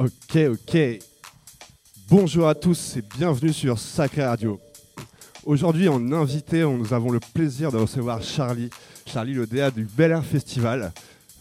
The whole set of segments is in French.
Ok, ok. Bonjour à tous et bienvenue sur Sacré Radio. Aujourd'hui, en invité, nous avons le plaisir de recevoir Charlie. Charlie, le DA du Bel Air Festival.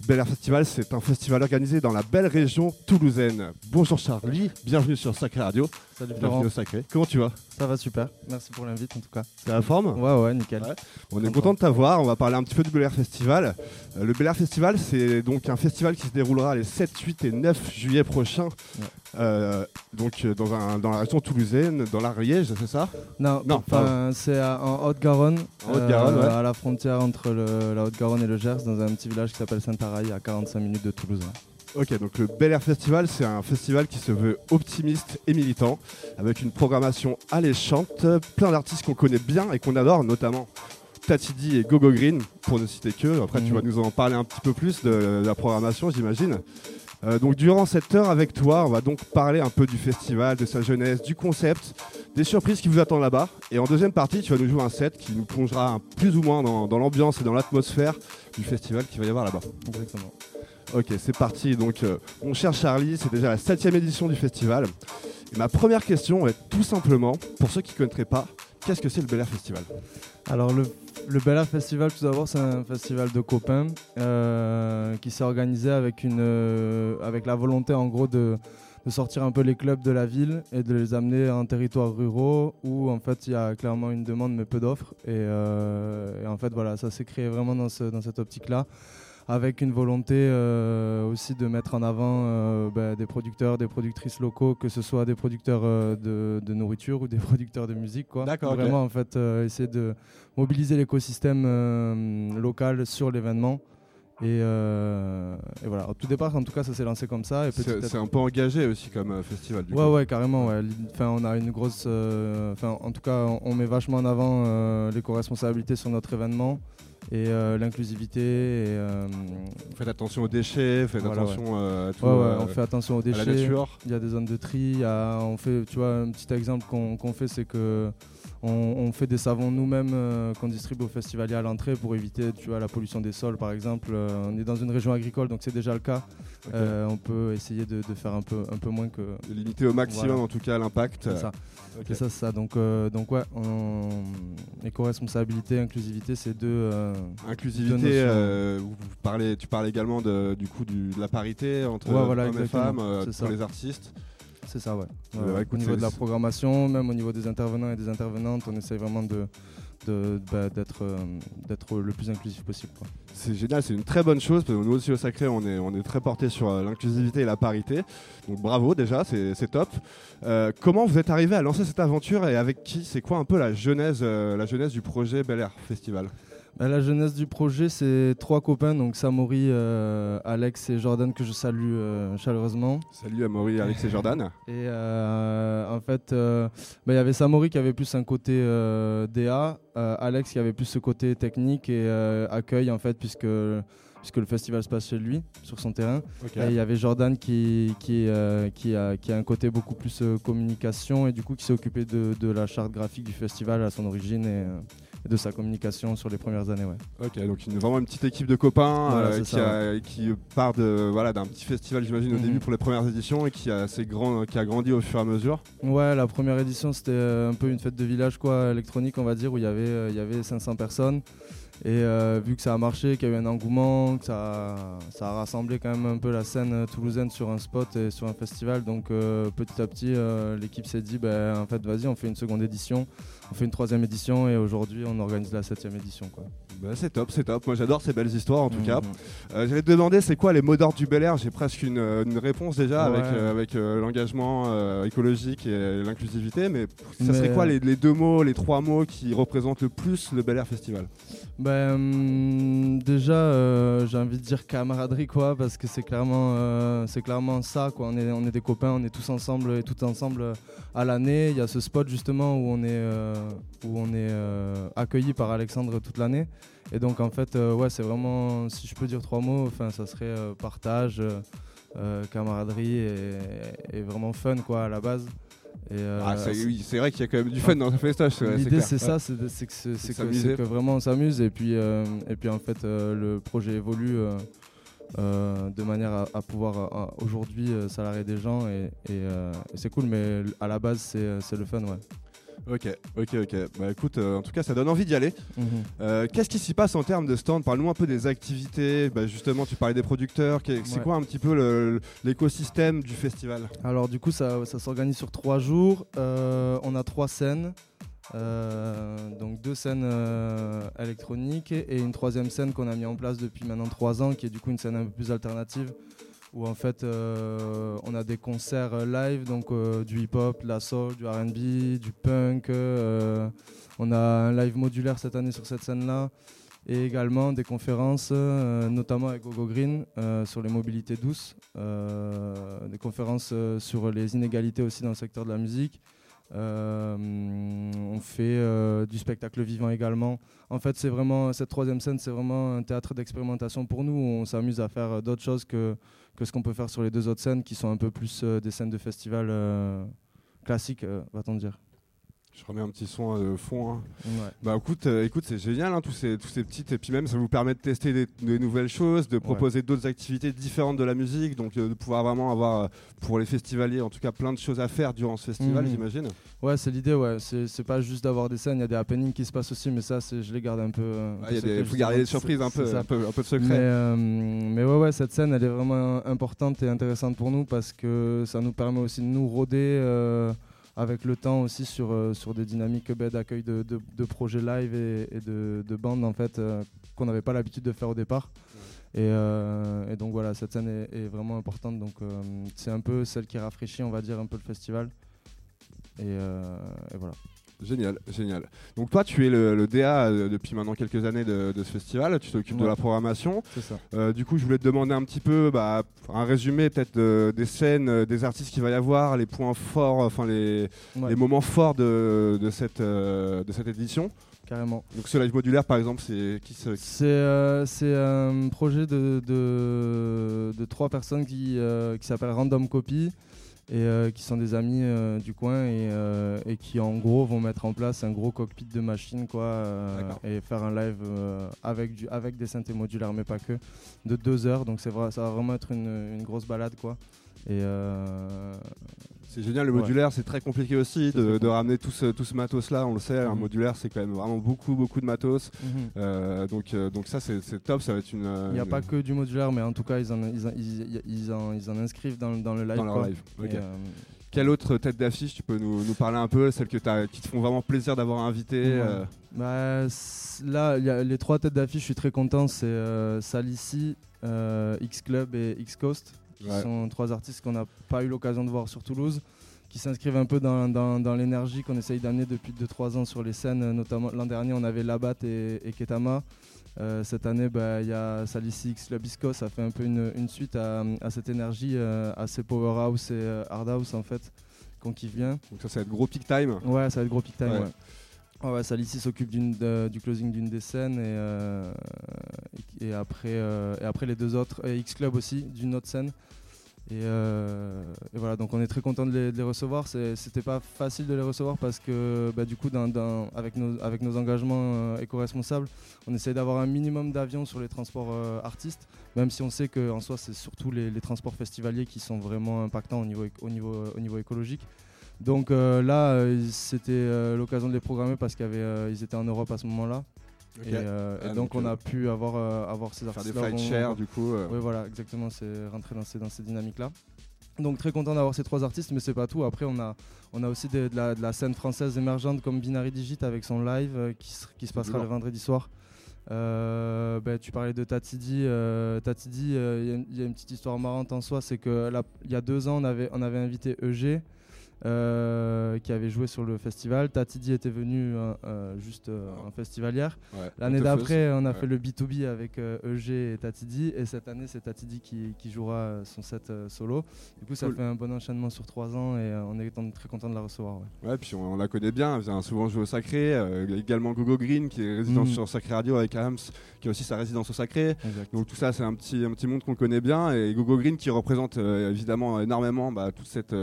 Bel Air Festival, c'est un festival organisé dans la belle région toulousaine. Bonjour Charlie, bienvenue sur Sacré Radio. Salut Bienvenue Florent, au Sacré. Comment tu vas? Ça va super. Merci pour l'invite en tout cas. C'est la forme? Ouais ouais nickel. Ouais. On est content de t'avoir. On va parler un petit peu du Bel Air Festival. Euh, le Bel Air Festival, c'est donc un festival qui se déroulera les 7, 8 et 9 juillet prochains. Ouais. Euh, donc euh, dans, un- dans la région toulousaine, dans l'Ariège, c'est ça? Non, Non, enfin, c'est en Haute-Garonne, ouais. à la frontière entre le- la Haute-Garonne et le Gers, dans un petit village qui s'appelle Saint-Araï, à 45 minutes de Toulouse. Ok, donc le Bel Air Festival, c'est un festival qui se veut optimiste et militant, avec une programmation alléchante, plein d'artistes qu'on connaît bien et qu'on adore, notamment Tatidi et Gogo Green, pour ne citer que. Après, tu Mhm. vas nous en parler un petit peu plus de la programmation, j'imagine. Euh, donc durant cette heure avec toi, on va donc parler un peu du festival, de sa jeunesse, du concept, des surprises qui vous attendent là-bas. Et en deuxième partie, tu vas nous jouer un set qui nous plongera plus ou moins dans, dans l'ambiance et dans l'atmosphère du festival qu'il va y avoir là-bas. Exactement. Ok, c'est parti. Donc, euh, mon cher Charlie, c'est déjà la septième édition du festival. Ma première question est tout simplement, pour ceux qui ne connaîtraient pas, qu'est-ce que c'est le Bel Air Festival? Alors le, Bel Air Festival, tout d'abord, c'est un festival de copains euh, qui s'est organisé avec, une, euh, avec la volonté en gros de, sortir un peu les clubs de la ville et de les amener en territoires ruraux où en fait il y a clairement une demande mais peu d'offres. Et, euh, en fait voilà, ça s'est créé vraiment dans cette optique-là avec une volonté euh, aussi de mettre en avant euh, bah, des producteurs, des productrices locaux, que ce soit des producteurs euh, de, de nourriture ou des producteurs de musique. Quoi. D'accord. Vraiment, en fait, essayer de mobiliser l'écosystème local sur l'événement. Et, euh, et voilà, au tout départ, en tout cas, ça s'est lancé comme ça. Et C'est un peu engagé aussi comme euh, festival. Du Ouais, coup. ouais, carrément. Ouais. Enfin, on a une grosse. euh, Enfin, en tout cas, on, on met vachement en avant l'éco-responsabilité sur notre événement et euh, l'inclusivité. Euh, Faites attention aux déchets, faites Voilà, attention euh, à tout. ouais, ouais, euh, on fait attention aux déchets. Il y a des zones de tri. a- on fait, tu vois, un petit exemple qu'on fait, c'est que on, on fait des savons nous-mêmes euh, qu'on distribue aux festivaliers à l'entrée pour éviter, tu vois, la pollution des sols, par exemple. Euh, on est dans une région agricole, donc c'est déjà le cas. Euh, on peut essayer de, de faire un peu, un peu moins que. De limiter au maximum Voilà. en tout cas l'impact. C'est ça. Ok. C'est ça. Donc, euh, donc ouais, on- éco-responsabilité, inclusivité, c'est deux. Euh, Inclusivité, euh, vous vous parlez, tu parles également de, du coup du- de la parité entre Ouais, voilà, hommes et femmes euh, pour les artistes. c'est ça, ouais. Ouais. écoute, au niveau de la programmation, même au niveau des intervenants et des intervenantes, on essaie vraiment de bah, d'être euh, le plus inclusif possible. C'est génial, c'est une très bonne chose parce que nous aussi au Sacré on est, on est très porté sur l'inclusivité et la parité. Donc bravo déjà, c'est top. Euh, comment vous êtes arrivé à lancer cette aventure et avec qui? C'est quoi un peu la genèse, la genèse du projet Bel Air Festival? La jeunesse du projet, c'est trois copains, donc Samori, euh, Alex et Jordan, que je salue euh, chaleureusement. Salut Amaury, Alex et Jordan. Et euh, en fait, euh, bah, il y avait Samori qui avait plus un côté DA, Alex qui avait plus ce côté technique et accueil en fait, puisque, puisque le festival se passe chez lui, sur son terrain. Et il y avait Jordan qui, qui, qui, a, qui a un côté beaucoup plus communication et du coup qui s'est occupé de, de la charte graphique du festival à son origine et, et de sa communication sur les premières années. Ouais. Ok, donc une, vraiment une petite équipe de copains Voilà, euh, qui, ça, a- qui part de voilà d'un petit festival j'imagine au Mhm. début pour les premières éditions et qui a assez grand, qui a grandi au fur et à mesure. Ouais, la première édition c'était euh, un peu une fête de village quoi, électronique on va dire, où il y avait, euh, il y avait 500 personnes. Et euh, vu que ça a marché, qu'il y a eu un engouement, que ça, ça a rassemblé quand même un peu la scène euh, toulousaine sur un spot et sur un festival, donc euh, petit à petit euh, l'équipe s'est dit, ben, en fait vas-y on fait une seconde édition, on fait une troisième édition et aujourd'hui on organise la septième édition. Quoi. Bah, c'est top, c'est top. Moi j'adore ces belles histoires en tout Mhm. cas. J'allais te demander c'est quoi les mots d'ordre du Bel Air? J'ai presque une, une réponse déjà Ouais. avec, avec l'engagement écologique et l'inclusivité, mais ça Mais, serait quoi les, les deux mots, les trois mots qui représentent le plus le Bel Air Festival? Ben, hum, déjà, euh, j'ai envie de dire camaraderie, quoi, parce que c'est clairement, euh, clairement ça, quoi. On est, on est des copains, on est tous ensemble et tout ensemble euh, à l'année. Il y a ce spot justement où on est, accueilli par Alexandre toute l'année. Et donc, en fait, ouais, c'est vraiment, si je peux dire trois mots, enfin, ça serait partage, camaraderie et, et vraiment fun, quoi, à la base. Et, euh, Ah, c'est oui, vrai qu'il y a quand même du fun dans festage. c'est- L'idée c'est ça, c'est que, que- vraiment on s'amuse et puis, euh, et puis en fait euh, le projet évolue de manière à, pouvoir aujourd'hui salarier des gens et, c'est cool, mais à la base c'est le fun, ouais. Ok, ok, ok. Bah écoute, euh, en tout cas, ça donne envie d'y aller. Mhm. Euh, qu'est-ce qui s'y passe en termes de stand? Parle-nous un peu des activités. Bah, justement, tu parlais des producteurs. C'est quoi un petit peu l'écosystème du festival? Alors, du coup, ça, s'organise sur trois jours. Euh, on a trois scènes. donc deux scènes électroniques et une troisième scène qu'on a mis en place depuis maintenant trois ans, qui est du coup une scène un peu plus alternative où en fait euh, on a des concerts live, donc euh, du hip-hop, de la soul, du RB, du punk. Euh, on a un live modulaire cette année sur cette scène-là. Et également des conférences, notamment avec Gogo Green, sur les mobilités douces, des conférences sur les inégalités aussi dans le secteur de la musique. on fait du spectacle vivant également. En fait, c'est vraiment cette troisième scène, c'est vraiment un théâtre d'expérimentation pour nous. on s'amuse à faire d'autres choses que que ce qu'on peut faire sur les deux autres scènes qui sont un peu plus euh, des scènes de festival euh, classiques, euh, va-t-on dire. Je remets un petit son de fond. Hein. Bah écoute, écoute c'est génial hein, tous ces tous ces petites et puis même ça vous permet de tester des, nouvelles choses, de proposer d'autres activités différentes de la musique, donc de pouvoir vraiment avoir pour les festivaliers en tout cas plein de choses à faire durant ce festival, mmh. j'imagine. Ouais, c'est l'idée, ouais. C'est pas juste d'avoir des scènes, il y a des happenings qui se passent aussi, mais ça, je les garde un peu. Il faut garder des surprises, un peu, un peu, un peu de secret. Mais, euh, mais, ouais, ouais, cette scène, elle est vraiment importante et intéressante pour nous parce que ça nous permet aussi de nous roder euh, avec le temps aussi sur, euh, sur des dynamiques d'accueil de, de, projets live et, de, de, bandes en fait qu'on n'avait pas l'habitude de faire au départ. Et, et, donc voilà, cette scène est, est vraiment importante. Donc c'est un peu celle qui rafraîchit, on va dire, un peu le festival. Euh, et, voilà. Génial, génial. Donc toi, tu es le, DA euh, depuis maintenant quelques années de, ce festival, tu t'occupes de la programmation. C'est ça. Euh, du coup, je voulais te demander un petit peu, bah, un résumé peut-être des scènes, des artistes qu'il va y avoir, les points forts, enfin les, les moments forts de, de, cette, de cette édition. Carrément. Donc ce live modulaire, par exemple, c'est qui C'est un projet de, de, de, trois personnes qui, qui s'appelle Random Copy et euh, qui sont des amis euh, du coin et, euh, et, qui en gros vont mettre en place un gros cockpit de machine quoi et faire un live avec, du, avec des synthés modulaires mais pas que de deux heures. Donc c'est vrai ça va vraiment être une, une grosse balade quoi et c'est génial, le modulaire, c'est très compliqué aussi de, ramener tout ce, tout ce matos-là. On le sait, un mhm. modulaire, c'est quand même vraiment beaucoup, beaucoup de matos. Mhm. Euh, donc, euh, donc ça, c'est top. Ça va être une. Il n'y a pas que du modulaire, mais en tout cas, ils en, ils, ils, en, ils en, inscrivent dans, dans, le live. Dans leur live. Euh, Quelle autre tête d'affiche tu peux nous, nous, parler un peu, celles que as, qui te font vraiment plaisir d'avoir invité bah, Là, y a les trois têtes d'affiche, je suis très content. C'est Salici, X Club et X Qui sont trois artistes qu'on n'a pas eu l'occasion de voir sur Toulouse, qui s'inscrivent un peu dans, dans, l'énergie qu'on essaye d'amener depuis 2-3 ans sur les scènes. Notamment l'an dernier, on avait Labat et, et Ketama. Euh, cette année, bah, il y a Salici X Labisco, ça fait un peu une, une suite à, à, cette énergie euh, assez powerhouse et euh, hardhouse en fait, qu'on kiffe bien. Donc ça, ça va être gros peak time Ouais, ça va être gros peak time, ouais. Oh ouais, Salici s'occupe du closing d'une des scènes et, et, après, et après les deux autres, et X Club aussi, d'une autre scène. Euh, et, voilà, donc on est très content de les, recevoir. C'était pas facile de les recevoir parce que bah, du coup, avec, nos, engagements euh, éco-responsables, on essaie d'avoir un minimum d'avions sur les transports euh, artistes, même si on sait qu'en soi, c'est surtout les, transports festivaliers qui sont vraiment impactants au niveau écologique. Donc là, c'était l'occasion de les programmer parce qu'ils étaient en Europe à ce moment-là. Et, euh, ah, donc, on a pu avoir, euh, avoir ces artistes. Faire des flight share du coup. Euh. Oui, voilà, exactement, c'est rentrer dans ces, dans ces dynamiques-là. Donc très content d'avoir ces trois artistes, mais c'est pas tout. Après, on a, on a aussi de, la, scène française émergente comme Binary Digit avec son live qui, qui, se passera le vendredi soir. Bah, tu parlais de Tatidi. Tatidi, il y, a une petite histoire marrante en soi, c'est que il y a deux ans, on avait, on avait invité EG euh, qui avait joué sur le festival. Tatidi était venu euh, euh, juste en festivalière. L'année d'après, on a fait le B2B avec EG et Tatidi. Et cette année, c'est Tatidi qui, qui, jouera son set solo. Du coup, ça fait un bon enchaînement sur trois ans et on est très content de la recevoir. Ouais, puis on, la connaît bien. Elle vient souvent jouer au Sacré. également Gogo Green qui est résident mm. sur Sacré Radio avec Ams qui a aussi sa résidence au Sacré. Donc tout ça, c'est un petit, un petit monde qu'on connaît bien. Et Gogo Green qui représente évidemment énormément bah, toute cette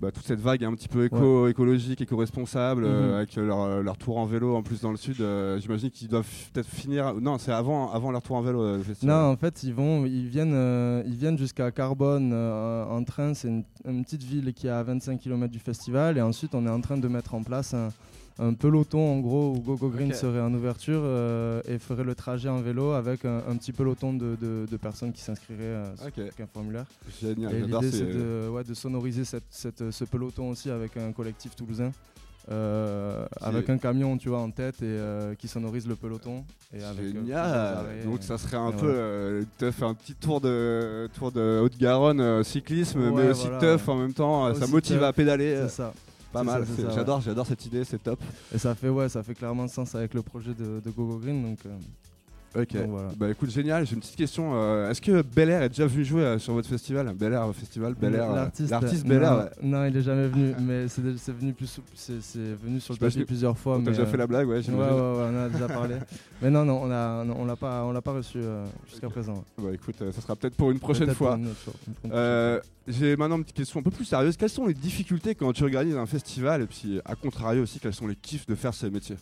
bah, toute cette vague un petit peu éco, écologique, éco-responsable, Mhm. avec leur, leur tour en vélo en plus dans le sud. euh, J'imagine qu'ils doivent peut-être finir. Non, c'est avant, avant leur tour en vélo euh, le festival. Non, en fait, ils vont, ils viennent, euh, ils viennent jusqu'à Carbone euh, en train. C'est une, une petite ville qui est à 25 km du festival. Et ensuite, on est en train de mettre en place un, un peloton, en gros, où Gogo Green serait en ouverture euh, et ferait le trajet en vélo avec un, un petit peloton de, de- de personnes qui s'inscriraient euh, sur un formulaire. Génial, Et l'idée, c'est de, ouais, de sonoriser cette- cette- ce peloton aussi avec un collectif toulousain. euh, avec un camion tu vois en tête et euh, qui sonorise le peloton et avec euh, plusieurs Génial. Donc ça serait un peu, euh, teuf, un petit tour de tour de Haute-Garonne euh, cyclisme, mais aussi voilà, teuf ouais. en même temps. euh, ça motive teuf. à pédaler. euh, c'est ça Pas mal. ça, J'adore, j'adore cette idée. C'est top. Et ça fait ouais, ça fait clairement sens avec le projet de, de Gogo Green. Donc, euh, Ok. donc voilà. Bah écoute, génial. J'ai une petite question. euh, Est-ce que Bel Air est déjà venu jouer euh, sur votre festival? Bel Air Festival, Bel Air. euh, L'artiste, euh, Bel Air. non, il est jamais venu, mais c'est venu plus, c'est c'est venu sur le tapis plusieurs fois. On t'a mais, déjà euh, fait la blague, ouais. Ouais, ouais, j'imagine. ouais, on a déjà parlé. mais non, non, on l'a pas, on l'a pas reçu euh, jusqu'à présent. Bah écoute, euh, ça sera peut-être pour une prochaine fois. Euh, J'ai maintenant une petite question un peu plus sérieuse. Quelles sont les difficultés quand tu organises un festival et puis à contrario aussi, quels sont les kiffs de faire ce métier?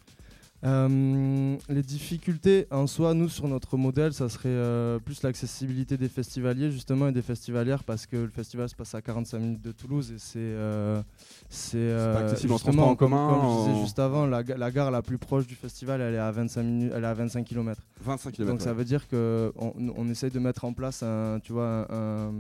Euh, les difficultés en soi, nous sur notre modèle, ça serait euh, plus l'accessibilité des festivaliers justement et des festivalières parce que le festival se passe à 45 minutes de Toulouse et c'est euh, c'est euh, accessible en justement, en comme, commun, comme je disais juste avant, la, ga- la gare la plus proche du festival, elle est à 25 minutes, elle est à 25 km. 25 km. Donc ça veut dire que on, on essaye de mettre en place un, tu vois, un,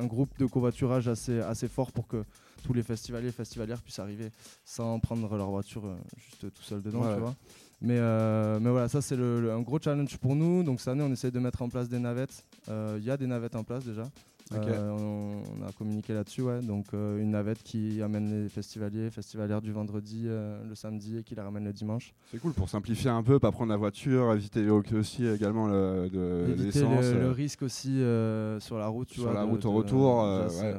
un groupe de covoiturage assez, assez fort pour que tous les festivaliers et festivalières puissent arriver sans prendre leur voiture euh, juste tout seul dedans, Ouais. tu vois. Mais, euh, mais voilà, ça c'est le- le- un gros challenge pour nous. Donc cette année, on essaye de mettre en place des navettes. Euh, Il y a des navettes en place déjà. Euh, on, on a communiqué là-dessus, ouais. Donc une navette qui amène les festivaliers, festivalières du vendredi, le samedi et qui les ramène le dimanche. C'est cool pour simplifier un peu, pas prendre la voiture, éviter aussi également le, de Éviter le, le risque aussi sur la route, tu Sur vois. la de- route au retour, ouais. ouais.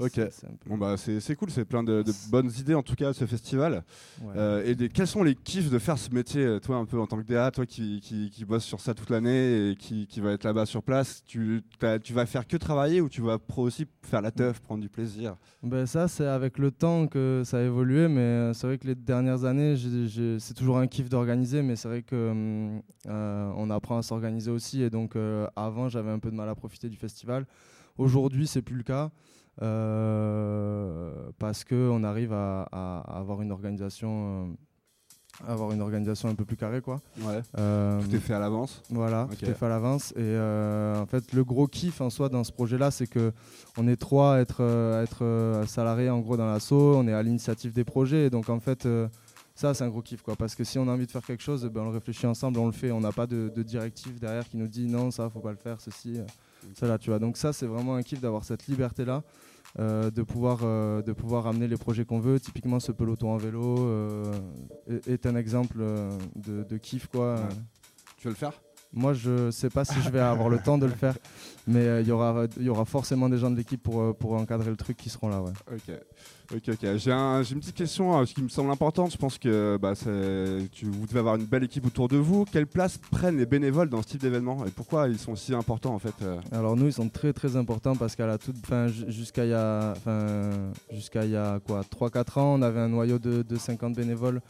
Ok. Peu- Bon bah c'est c'est cool, c'est plein de, de bonnes idées en tout cas ce festival. ouais. Euh, et des, quels sont les kiffs de faire ce métier, toi un peu en tant que DA, toi qui, qui, qui bosse sur ça toute l'année et qui, qui va être là-bas sur place, tu, tu vas faire que travailler ou tu vas pro aussi faire la teuf, prendre du plaisir? Ben ça, c'est avec le temps que ça a évolué, mais euh, c'est vrai que les dernières années, c'est toujours un kiff d'organiser, mais c'est vrai que euh, on apprend à s'organiser aussi, et donc euh, avant, j'avais un peu de mal à profiter du festival. Aujourd'hui, c'est plus le cas. Euh, parce que on arrive à, avoir une organisation euh, avoir une organisation un peu plus carrée quoi Ouais. Euh, Tout est fait à l'avance? Voilà, Ok. tout est fait à l'avance. Et euh, en fait, le gros kiff en soi dans ce projet-là, c'est que on est trois à être, à être salariés en gros dans l'assaut. On est à l'initiative des projets. Et donc en fait, euh, ça c'est un gros kiff quoi. Parce que si on a envie de faire quelque chose, eh ben, on le réfléchit ensemble, on le fait. On n'a pas de, de directive derrière qui nous dit non, ça faut pas le faire, ceci, cela. Tu vois. Donc ça c'est vraiment un kiff d'avoir cette liberté-là. euh, de, pouvoir, euh, de pouvoir amener les projets qu'on veut. Typiquement, ce peloton en vélo euh, est, un exemple de, kiff. Quoi. Tu veux le faire? Moi, je sais pas si je vais avoir le temps de le faire, mais euh, il y aura, il y aura forcément des gens de l'équipe pour, euh, pour encadrer le truc qui seront là. Ouais. Ok, ok, ok. J'ai un- j'ai une petite question ce qui me semble importante. Je pense que bah, tu, vous devez avoir une belle équipe autour de vous. Quelle place prennent les bénévoles dans ce type d'événement et pourquoi ils sont si importants en fait euh? Alors nous, ils sont très très importants parce qu'à la toute fin, ju- jusqu'à il y a, jusqu'à il y a quoi, 3-4 ans, on avait un noyau de, de 50 bénévoles,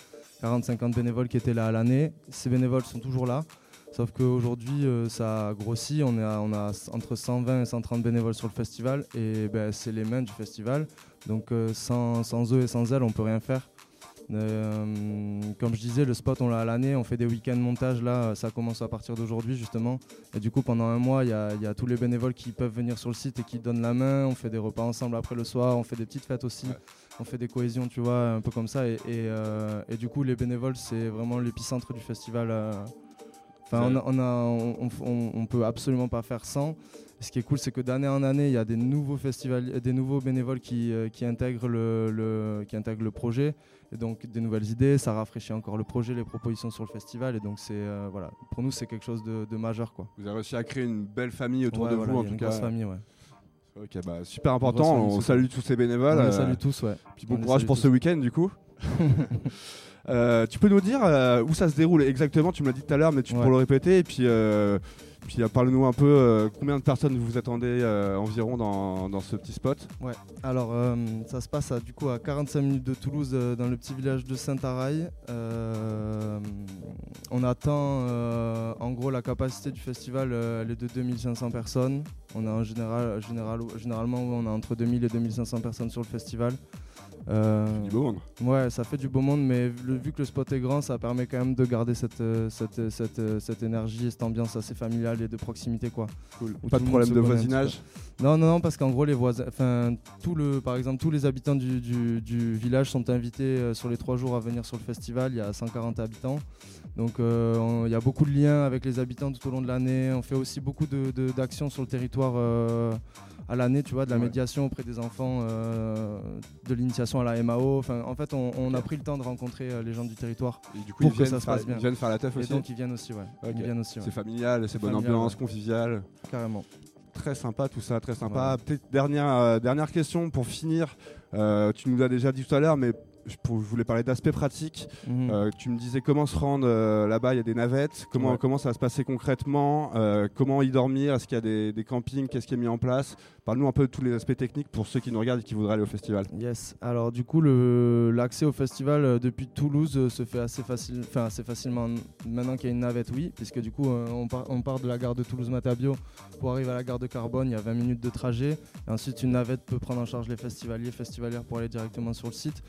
40-50 bénévoles qui étaient là à l'année. Ces bénévoles sont toujours là. Sauf qu'aujourd'hui, euh, ça a grossi. On, à- on a entre 120 et 130 bénévoles sur le festival. Et ben, c'est les mains du festival. Donc euh, sans, sans eux et sans elles, on peut rien faire. Euh, comme je disais, le spot, on l'a à l'année. On fait des week-ends montage. Là, ça commence à partir d'aujourd'hui, justement. Et du coup, pendant un mois, il y, a- y a tous les bénévoles qui peuvent venir sur le site et qui donnent la main. On fait des repas ensemble après le soir. On fait des petites fêtes aussi. Ouais. On fait des cohésions, tu vois, un peu comme ça. Et, et, euh, et du coup, les bénévoles, c'est vraiment l'épicentre du festival. euh. Enfin, on, on, a- on, on- on peut absolument pas faire sans. Ce qui est cool, c'est que d'année en année, il y a des nouveaux festivals, des nouveaux bénévoles qui, euh, qui, intègrent le, le- qui intègrent le projet. Et donc, des nouvelles idées, ça rafraîchit encore le projet, les propositions sur le festival. Et donc, c'est euh, voilà, pour nous, c'est quelque chose de, de majeur, quoi. Vous avez réussi à créer une belle famille autour Ouais, de voilà, vous en y a tout une cas. famille, ouais. Ok, bah, super important. On salue tous ces bénévoles. on les salue tous, ouais. Puis bon courage pour tous. ce week-end du coup. Euh, tu peux nous dire euh, où ça se déroule exactement Tu me l'as dit tout à l'heure, mais tu Ouais. peux le répéter. Et puis, euh, Puis parle-nous un peu combien de personnes vous attendez environ dans, dans ce petit spot? Alors, euh, ça se passe à, du coup à 45 minutes de Toulouse, dans le petit village de Saint-Arail. On attend, en gros, la capacité du festival, elle est de 2500 personnes. On a en général, général, généralement, on a entre 2000 et 2500 personnes sur le festival. Euh, Du beau monde. Ouais, ça fait du beau monde, mais le- vu que le spot est grand, ça permet quand même de garder cette, euh, cette, cette, euh, cette énergie et cette ambiance assez familiale et de proximité, quoi. Cool. Pas de problème de voisinage Non, non, non, parce qu'en gros, les voisins, enfin, tout le, par exemple, tous les habitants du, du- du village sont invités euh, sur les trois jours à venir sur le festival. Il y a 140 habitants, donc euh, on- il y a beaucoup de liens avec les habitants tout au long de l'année. On fait aussi beaucoup de- de- d'actions sur le territoire à l'année, tu vois, de la Ouais. médiation auprès des enfants, euh, de l'initiation à la MAO. Enfin, en fait, on, on a pris le temps de rencontrer euh, les gens du territoire, Et du coup, Pour que ça se faire, passe bien. ils viennent faire la teuf et aussi donc ils viennent aussi, ouais. Ils viennent aussi, ouais, C'est familial, c'est bonne ambiance, ouais. convivial. carrément. Très sympa tout ça, très sympa. Peut-être dernière, euh, dernière question pour finir. Tu nous as déjà dit tout à l'heure, mais je, voulais parler d'aspect pratique. Mhm. Euh, tu me disais comment se rendre euh, là-bas, il y a des navettes, comment, Ouais. comment ça va se passer concrètement, euh, comment y dormir, est-ce qu'il y a des, des campings, qu'est-ce qui est mis en place? Parle-nous un peu de tous les aspects techniques pour ceux qui nous regardent et qui voudraient aller au festival. Yes. Alors du coup, l'accès au festival depuis Toulouse se fait assez, facile, enfin, assez facilement maintenant qu'il y a une navette, oui, puisque du coup, on, part, on part de la gare de Toulouse-Matabio pour arriver à la gare de Carbone, il y a 20 minutes de trajet. Et ensuite, une navette peut prendre en charge les festivaliers, festivalières pour aller directement sur le site.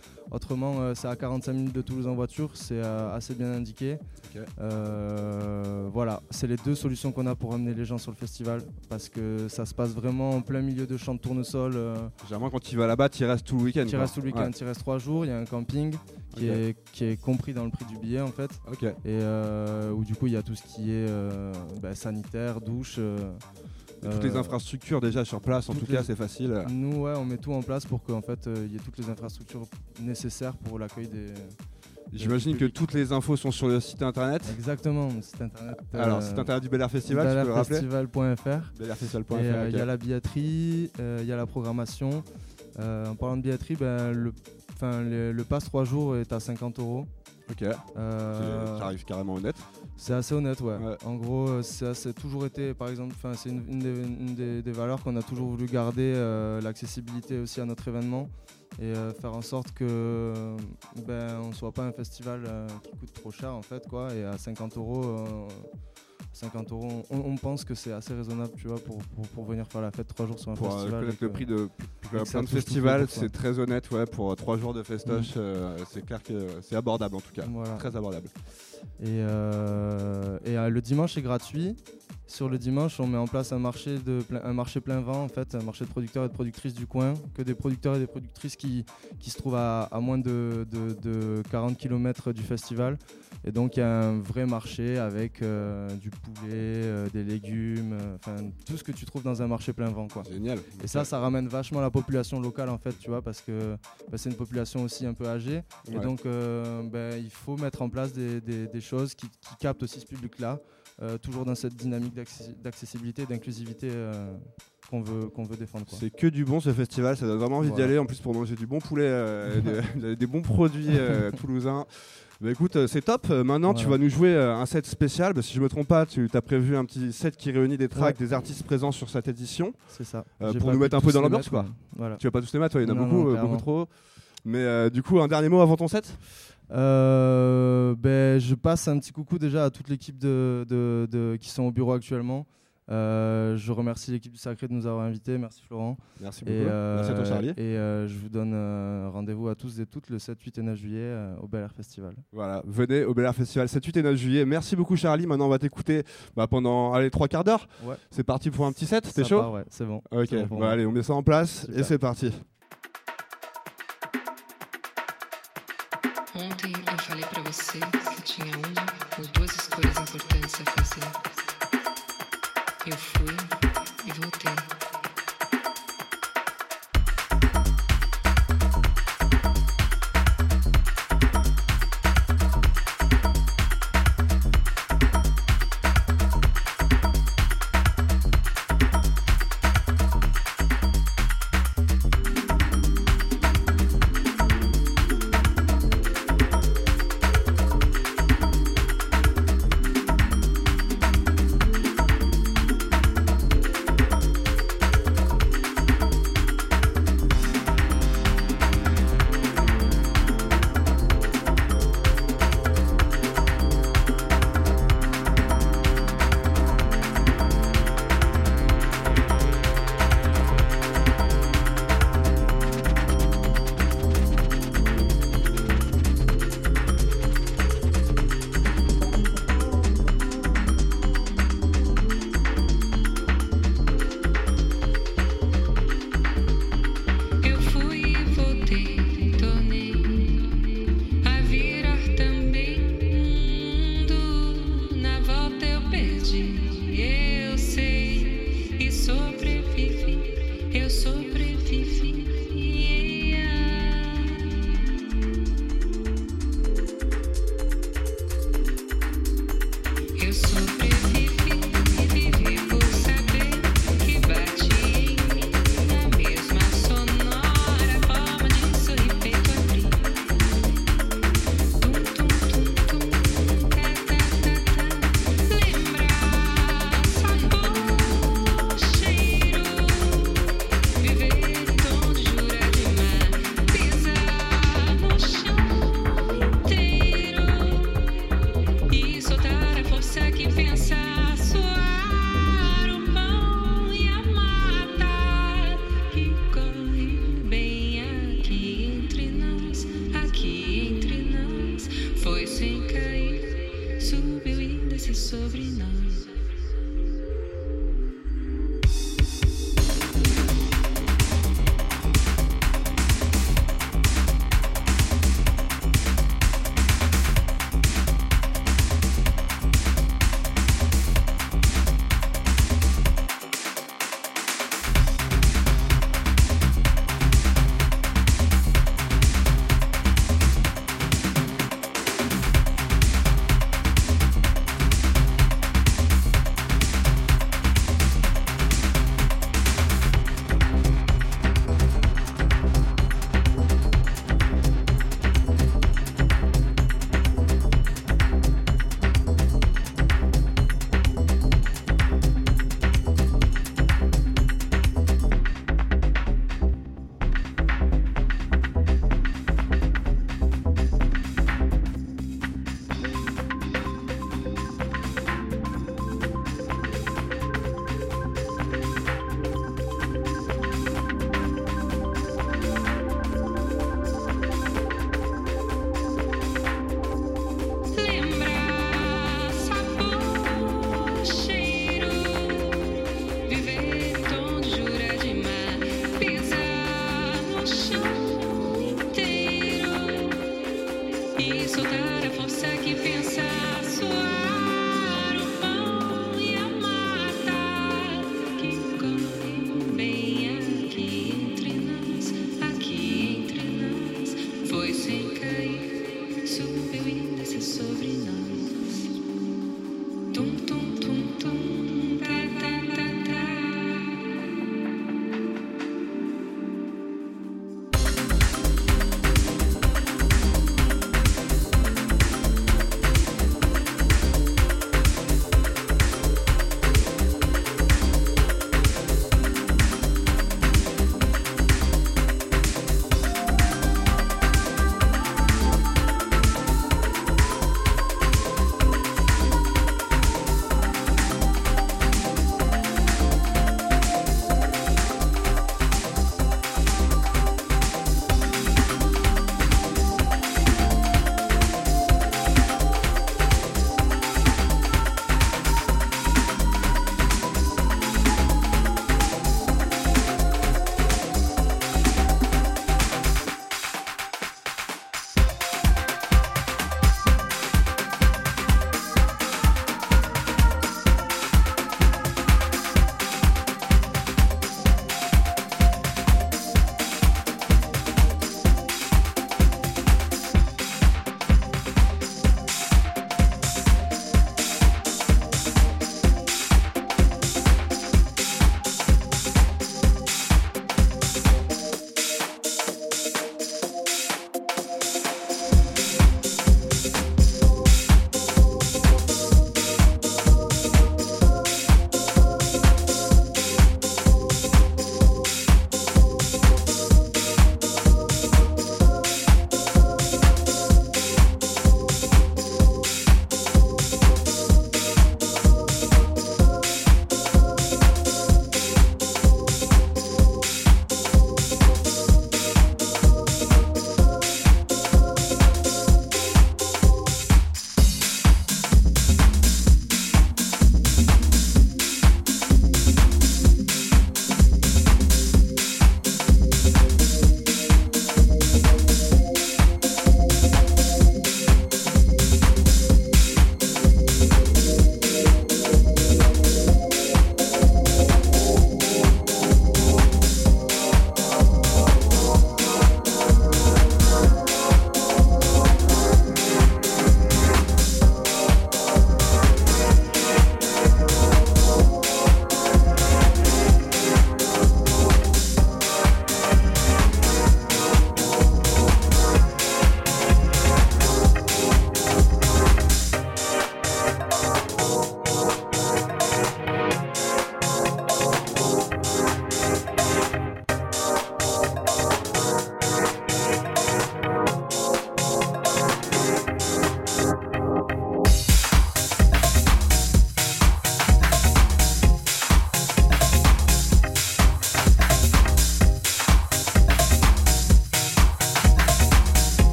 Autrement, euh, c'est à 45 minutes de Toulouse en voiture, c'est euh, assez bien indiqué. Euh, voilà, c'est les deux solutions qu'on a pour amener les gens sur le festival, parce que ça se passe vraiment en plein milieu de champs de tournesol. Généralement, quand tu vas là-bas, tu y restes tout le week-end. tu restes tout le week-end, Ouais. tu restes trois jours, il y a un camping qui, est, qui est compris dans le prix du billet en fait, et où du coup il y a tout ce qui est bah, sanitaire, douche. Et Toutes les euh, infrastructures déjà sur place, en tout cas, c'est facile. Nous, ouais, on met tout en place pour qu'en fait euh, il y ait toutes les infrastructures nécessaires pour l'accueil des. J'imagine que toutes les infos sont sur le site internet. Exactement, le site internet. Alors, euh, site internet du Bel Air Festival, tu peux le rappeler Festival.fr. Euh, Il y a la billetterie, euh, il y a la programmation. En parlant de billetterie, ben, le, le pass 3 jours est à 50 euros. Ok, Euh, C'est- ça arrive carrément honnête. C'est assez honnête, ouais. Ouais. En gros, euh, ça c'est toujours été, par exemple, c'est une, une des, une des- des valeurs qu'on a toujours voulu garder, euh, l'accessibilité aussi à notre événement et euh, faire en sorte que ben, on soit pas un festival qui coûte trop cher en fait, quoi. Et à 50 euros, 50 euros, on, on pense que c'est assez raisonnable, tu vois, pour, pour, pour venir faire la fête trois jours sur un Pour euh, festival. connaître le prix de plein de festivals, c'est très honnête. Ouais, pour euh, trois jours de festoche, Mm. euh, c'est clair que c'est abordable en tout cas. Voilà. Très abordable. Et, euh, et euh, le dimanche est gratuit. Sur le dimanche, on met en place un marché, de plein, un marché plein vent, en fait, un marché de producteurs et de productrices du coin, que des producteurs et des productrices qui, qui se trouvent à, à moins de, de- de 40 km du festival. Et donc il y a un vrai marché avec euh, du poulet, euh, des légumes, euh, enfin tout ce que tu trouves dans un marché plein vent. Quoi. Génial. Et ça, ça ramène vachement la population locale en fait, tu vois, parce que bah, c'est une population aussi un peu âgée. Et donc, ben, il faut mettre en place des, des- des choses qui, qui captent aussi ce public-là, toujours dans cette dynamique d'accessi- d'accessibilité, d'inclusivité euh, qu'on veut, qu'on veut défendre. C'est que du bon ce festival, ça donne vraiment envie d'y aller. En plus, pour manger du bon poulet, euh, des, des bons produits euh, toulousains. Bah écoute, euh, c'est top. Euh, Maintenant, tu vas nous jouer euh, un set spécial. Bah, si je me trompe pas, tu as prévu un petit set qui réunit des tracks, Ouais. des artistes présents sur cette édition. C'est ça. Euh, pour nous mettre un peu dans l'ambiance, quoi. Voilà. Tu vas pas tous les mettre, il y en a Non, beaucoup, non, euh, beaucoup trop. Mais euh, du coup, un dernier mot avant ton set? Euh, ben, je passe un petit coucou déjà à toute l'équipe de, de- de- qui sont au bureau actuellement. Euh, je remercie l'équipe du Sacré de nous avoir invités. Merci Florent. Merci beaucoup. Et, euh, Merci à toi, Charlie. Et euh, je vous donne rendez-vous à tous et toutes le 7, 8 et 9 juillet au Bel Air Festival. Voilà, venez au Bel Air Festival 7, 8 et 9 juillet. Merci beaucoup, Charlie. Maintenant, on va t'écouter bah, pendant allez, trois quarts d'heure. Ouais. C'est parti pour un petit set. T'es chaud ouais, c'est bon. Ok, bon bah, allez, on met ça en place et c'est parti. Ontem eu falei pra você que tinha uma ou duas escolhas importantes a fazer. Eu fui e voltei.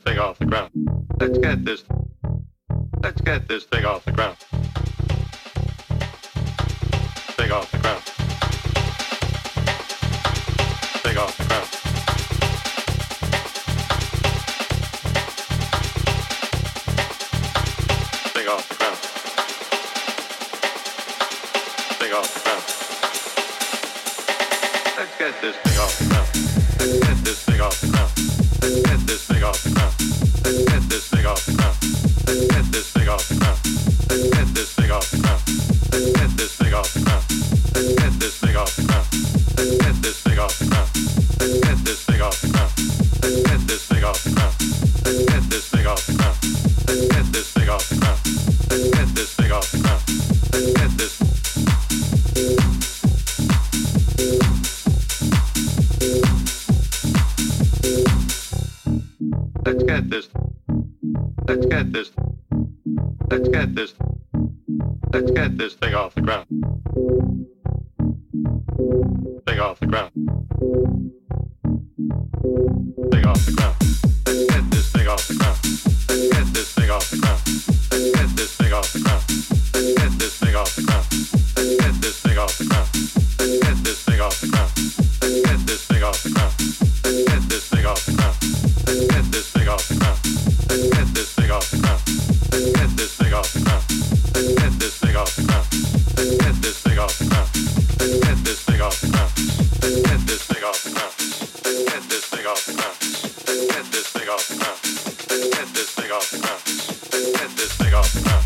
thing off the ground. Let's get this. Let's get this thing off the ground. up.